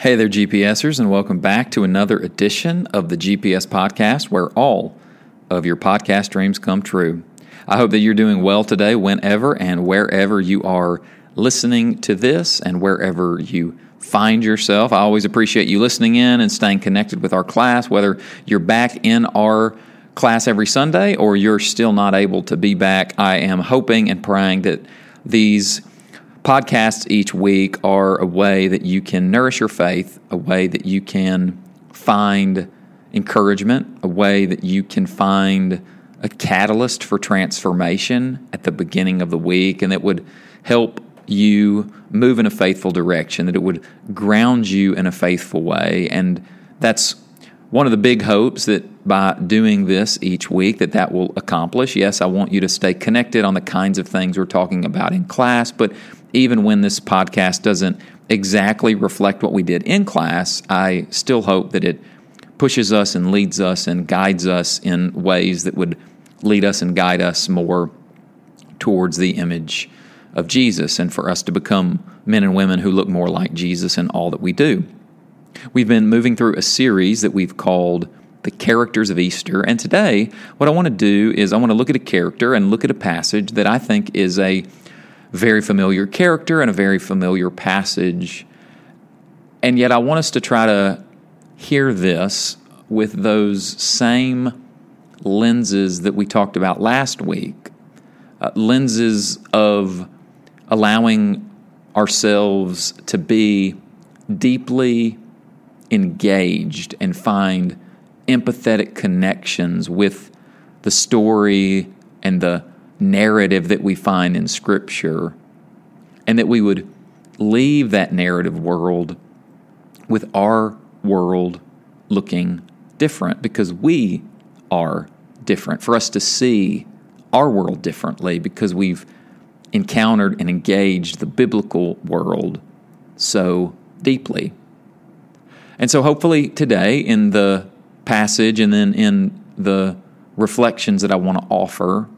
Hey there, GPSers, and welcome back to another edition of the GPS Podcast where all of your podcast dreams come true. I hope that you're doing well today, whenever and wherever you are listening to this and wherever you find yourself. I always appreciate you listening in and staying connected with our class, whether you're back in our class every Sunday or you're still not able to be back. I am hoping and praying that these podcasts each week are a way that you can nourish your faith, a way that you can find encouragement, a way that you can find a catalyst for transformation at the beginning of the week, and that would help you move in a faithful direction, that it would ground you in a faithful way. And that's one of the big hopes that by doing this each week that that will accomplish yes i want you to stay connected on the kinds of things we're talking about in class but even when this podcast doesn't exactly reflect what we did in class, I still hope that it pushes us and leads us and guides us in ways that would lead us and guide us more towards the image of Jesus and for us to become men and women who look more like Jesus in all that we do. We've been moving through a series that we've called The Characters of Easter. And today, what I want to do is I want to look at a character and look at a passage that I think is a very familiar character and a very familiar passage. And yet, I want us to try to hear this with those same lenses that we talked about last week uh, lenses of allowing ourselves to be deeply engaged and find empathetic connections with the story and the narrative that we find in Scripture, and that we would leave that narrative world with our world looking different because we are different. For us to see our world differently because we've encountered and engaged the biblical world so deeply. And so, hopefully, today in the passage and then in the reflections that I want to offer,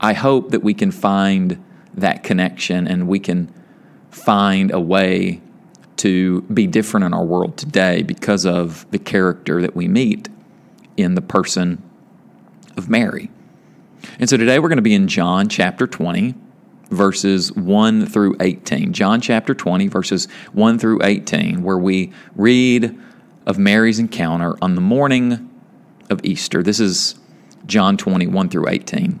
I hope that we can find that connection and we can find a way to be different in our world today because of the character that we meet in the person of Mary. And so today we're going to be in John chapter 20, verses 1 through 18. John chapter 20, verses 1 through 18, where we read of Mary's encounter on the morning of Easter. This is John 20, 1 through 18.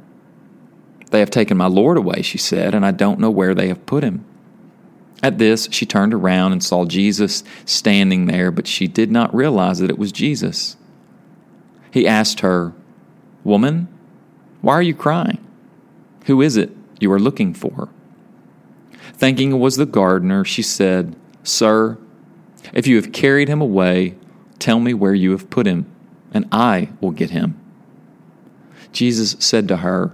They have taken my Lord away, she said, and I don't know where they have put him. At this, she turned around and saw Jesus standing there, but she did not realize that it was Jesus. He asked her, Woman, why are you crying? Who is it you are looking for? Thinking it was the gardener, she said, Sir, if you have carried him away, tell me where you have put him, and I will get him. Jesus said to her,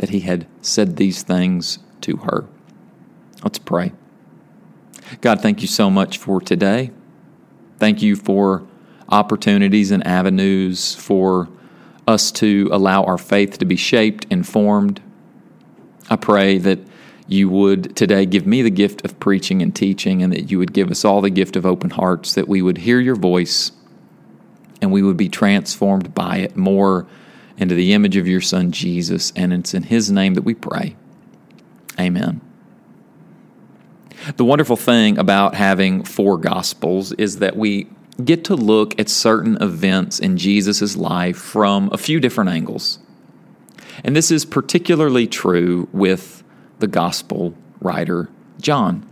that he had said these things to her. Let's pray. God, thank you so much for today. Thank you for opportunities and avenues for us to allow our faith to be shaped, informed. I pray that you would today give me the gift of preaching and teaching, and that you would give us all the gift of open hearts, that we would hear your voice and we would be transformed by it more into the image of your Son, Jesus. And it's in his name that we pray. Amen. The wonderful thing about having four Gospels is that we get to look at certain events in Jesus' life from a few different angles. And this is particularly true with the Gospel writer John.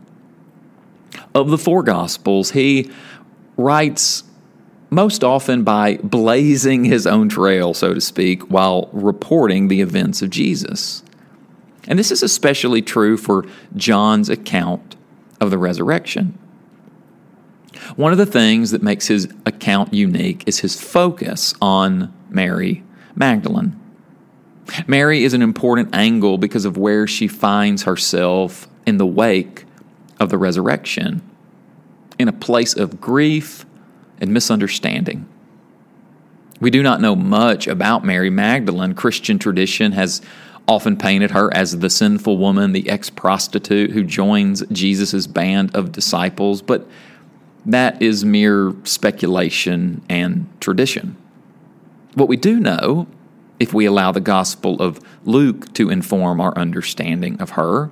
Of the four Gospels, he writes most often by blazing his own trail, so to speak, while reporting the events of Jesus. And this is especially true for John's account of the resurrection. One of the things that makes his account unique is his focus on Mary Magdalene. Mary is an important angle because of where she finds herself in the wake of the resurrection, in a place of grief and misunderstanding. We do not know much about Mary Magdalene. Christian tradition has often painted her as the sinful woman, the ex prostitute who joins Jesus' band of disciples, but that is mere speculation and tradition. What we do know, if we allow the Gospel of Luke to inform our understanding of her,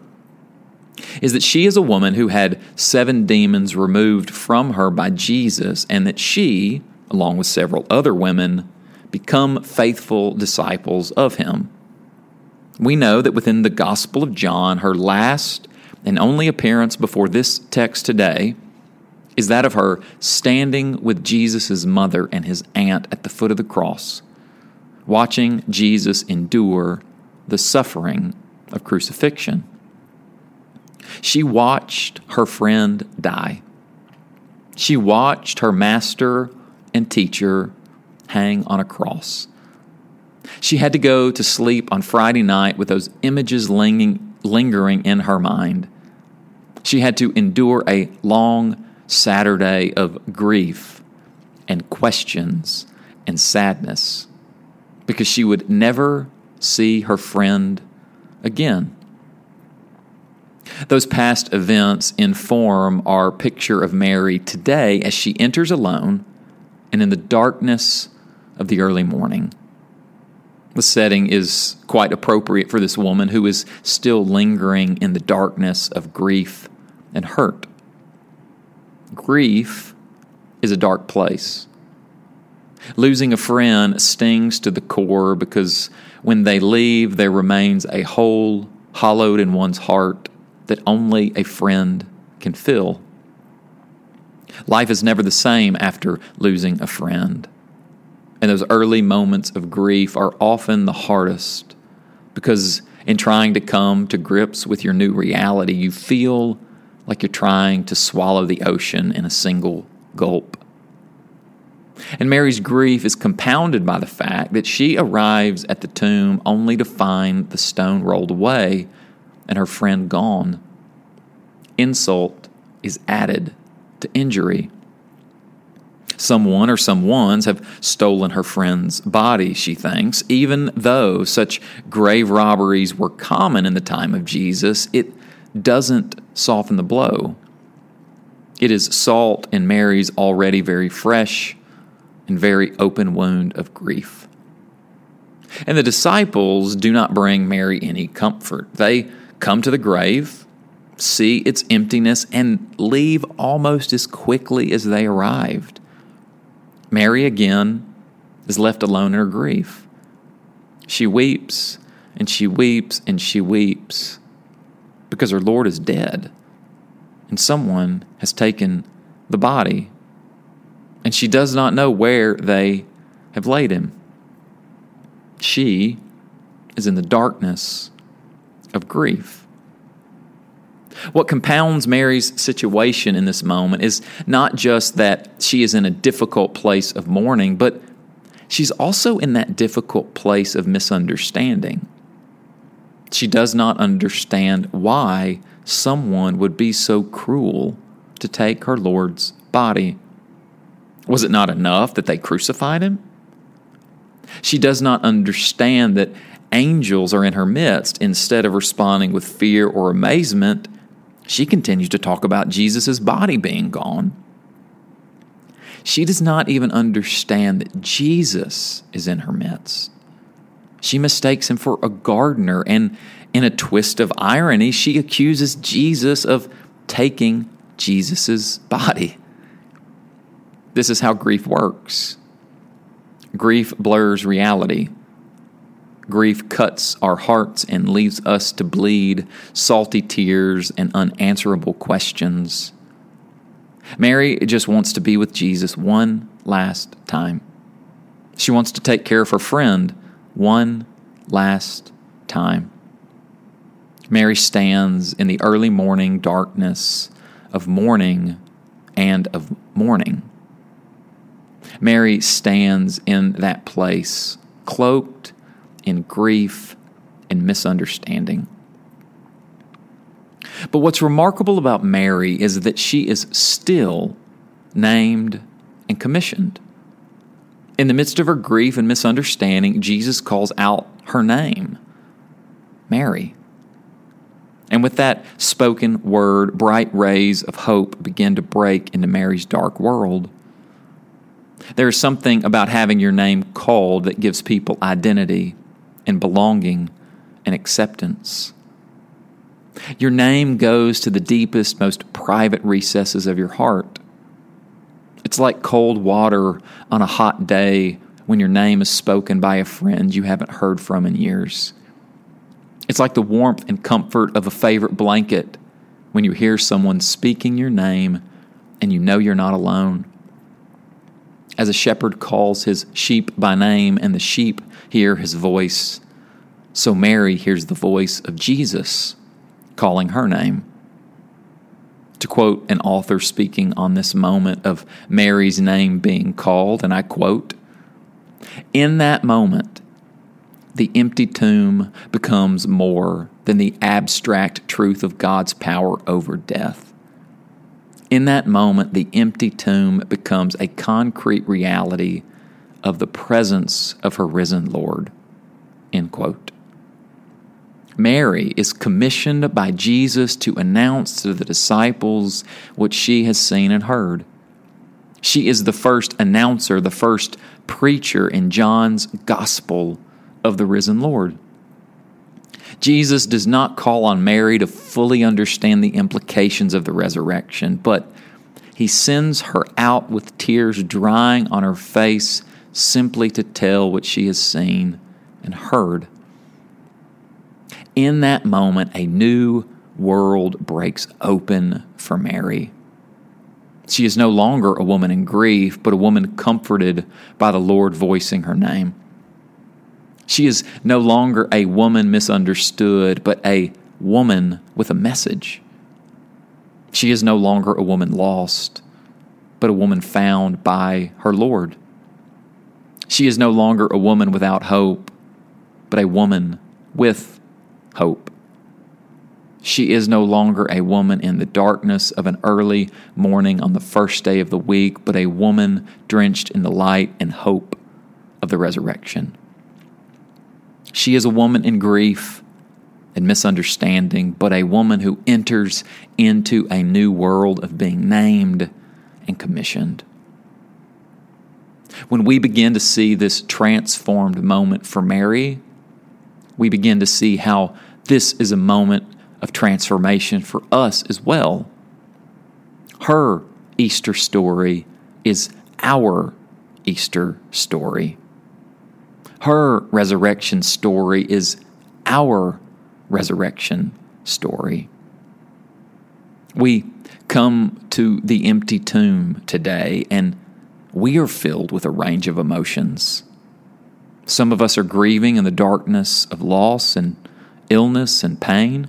is that she is a woman who had seven demons removed from her by Jesus, and that she, along with several other women, become faithful disciples of him. We know that within the Gospel of John, her last and only appearance before this text today is that of her standing with Jesus' mother and his aunt at the foot of the cross, watching Jesus endure the suffering of crucifixion. She watched her friend die. She watched her master and teacher hang on a cross. She had to go to sleep on Friday night with those images lingering in her mind. She had to endure a long Saturday of grief and questions and sadness because she would never see her friend again. Those past events inform our picture of Mary today as she enters alone and in the darkness of the early morning. The setting is quite appropriate for this woman who is still lingering in the darkness of grief and hurt. Grief is a dark place. Losing a friend stings to the core because when they leave, there remains a hole hollowed in one's heart that only a friend can fill. Life is never the same after losing a friend. And those early moments of grief are often the hardest because in trying to come to grips with your new reality, you feel like you're trying to swallow the ocean in a single gulp. And Mary's grief is compounded by the fact that she arrives at the tomb only to find the stone rolled away and her friend gone. Insult is added to injury. Someone or some ones have stolen her friend's body, she thinks. Even though such grave robberies were common in the time of Jesus, it doesn't soften the blow. It is salt in Mary's already very fresh and very open wound of grief. And the disciples do not bring Mary any comfort. They come to the grave, see its emptiness, and leave almost as quickly as they arrived. Mary again is left alone in her grief. She weeps and she weeps and she weeps because her Lord is dead and someone has taken the body. and she does not know where they have laid him. She is in the darkness of grief. What compounds Mary's situation in this moment is not just that she is in a difficult place of mourning, but she's also in that difficult place of misunderstanding. She does not understand why someone would be so cruel to take her Lord's body. Was it not enough that they crucified him? She does not understand that angels are in her midst. Instead of responding with fear or amazement, she continues to talk about Jesus' body being gone. She does not even understand that Jesus is in her midst. She mistakes him for a gardener, and in a twist of irony, she accuses Jesus of taking Jesus' body. This is how grief works. Grief blurs reality. Grief cuts our hearts and leaves us to bleed salty tears and unanswerable questions. Mary just wants to be with Jesus one last time. She wants to take care of her friend one last time. Mary stands in the early morning darkness of mourning and of mourning. Mary stands in that place, cloaked in grief and misunderstanding. But what's remarkable about Mary is that she is still named and commissioned. In the midst of her grief and misunderstanding, Jesus calls out her name Mary. And with that spoken word, bright rays of hope begin to break into Mary's dark world. There is something about having your name called that gives people identity and belonging and acceptance. Your name goes to the deepest, most private recesses of your heart. It's like cold water on a hot day when your name is spoken by a friend you haven't heard from in years. It's like the warmth and comfort of a favorite blanket when you hear someone speaking your name and you know you're not alone. As a shepherd calls his sheep by name and the sheep hear his voice, so Mary hears the voice of Jesus calling her name. To quote an author speaking on this moment of Mary's name being called, and I quote, In that moment, the empty tomb becomes more than the abstract truth of God's power over death. In that moment, the empty tomb becomes a concrete reality of the presence of her risen Lord. End quote. Mary is commissioned by Jesus to announce to the disciples what she has seen and heard. She is the first announcer, the first preacher in John's gospel of the risen Lord. Jesus does not call on Mary to fully understand the implications of the resurrection, but he sends her out with tears drying on her face simply to tell what she has seen and heard. In that moment, a new world breaks open for Mary. She is no longer a woman in grief, but a woman comforted by the Lord voicing her name. She is no longer a woman misunderstood, but a woman with a message. She is no longer a woman lost, but a woman found by her Lord. She is no longer a woman without hope, but a woman with hope. She is no longer a woman in the darkness of an early morning on the first day of the week, but a woman drenched in the light and hope of the resurrection. She is a woman in grief and misunderstanding, but a woman who enters into a new world of being named and commissioned. When we begin to see this transformed moment for Mary, we begin to see how this is a moment of transformation for us as well. Her Easter story is our Easter story. Her resurrection story is our resurrection story. We come to the empty tomb today and we are filled with a range of emotions. Some of us are grieving in the darkness of loss and illness and pain.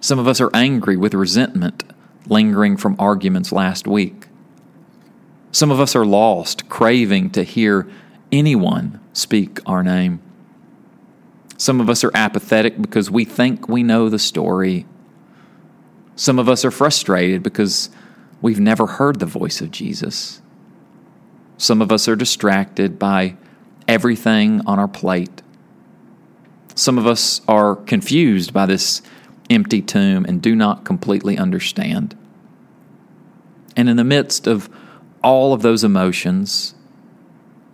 Some of us are angry with resentment lingering from arguments last week. Some of us are lost, craving to hear anyone speak our name. Some of us are apathetic because we think we know the story. Some of us are frustrated because we've never heard the voice of Jesus. Some of us are distracted by everything on our plate. Some of us are confused by this empty tomb and do not completely understand. And in the midst of all of those emotions,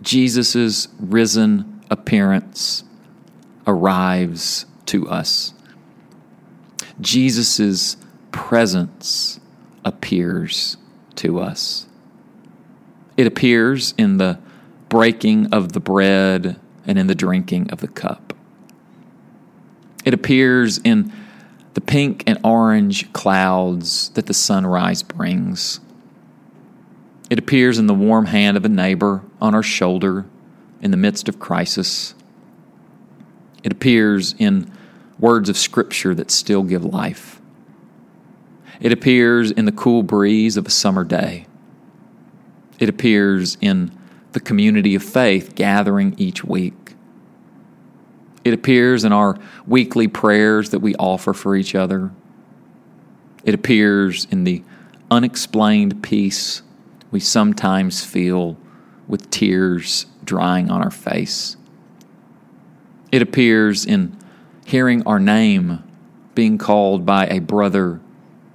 Jesus' risen appearance arrives to us. Jesus' presence appears to us. It appears in the breaking of the bread and in the drinking of the cup. It appears in the pink and orange clouds that the sunrise brings. It appears in the warm hand of a neighbor on our shoulder in the midst of crisis. It appears in words of Scripture that still give life. It appears in the cool breeze of a summer day. It appears in the community of faith gathering each week. It appears in our weekly prayers that we offer for each other. It appears in the unexplained peace we sometimes feel with tears drying on our face. It appears in hearing our name being called by a brother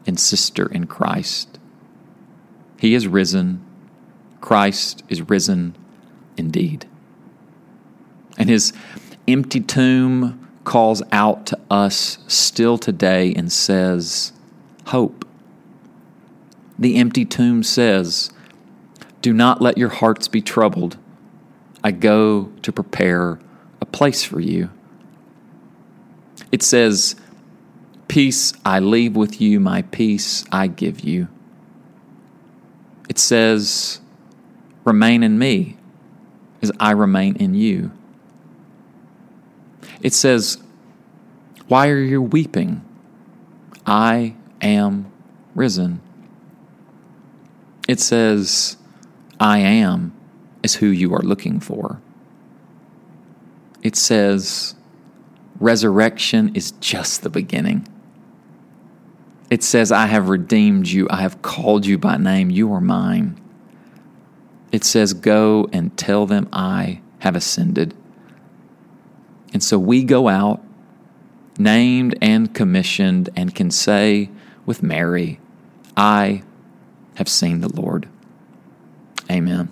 and sister in Christ. He is risen. Christ is risen indeed. And his empty tomb calls out to us still today and says, Hope. The empty tomb says, do not let your hearts be troubled. I go to prepare a place for you. It says, Peace I leave with you, my peace I give you. It says, Remain in me as I remain in you. It says, Why are you weeping? I am risen. It says, I am is who you are looking for. It says, resurrection is just the beginning. It says, I have redeemed you. I have called you by name. You are mine. It says, Go and tell them I have ascended. And so we go out, named and commissioned, and can say with Mary, I have seen the Lord. Amen.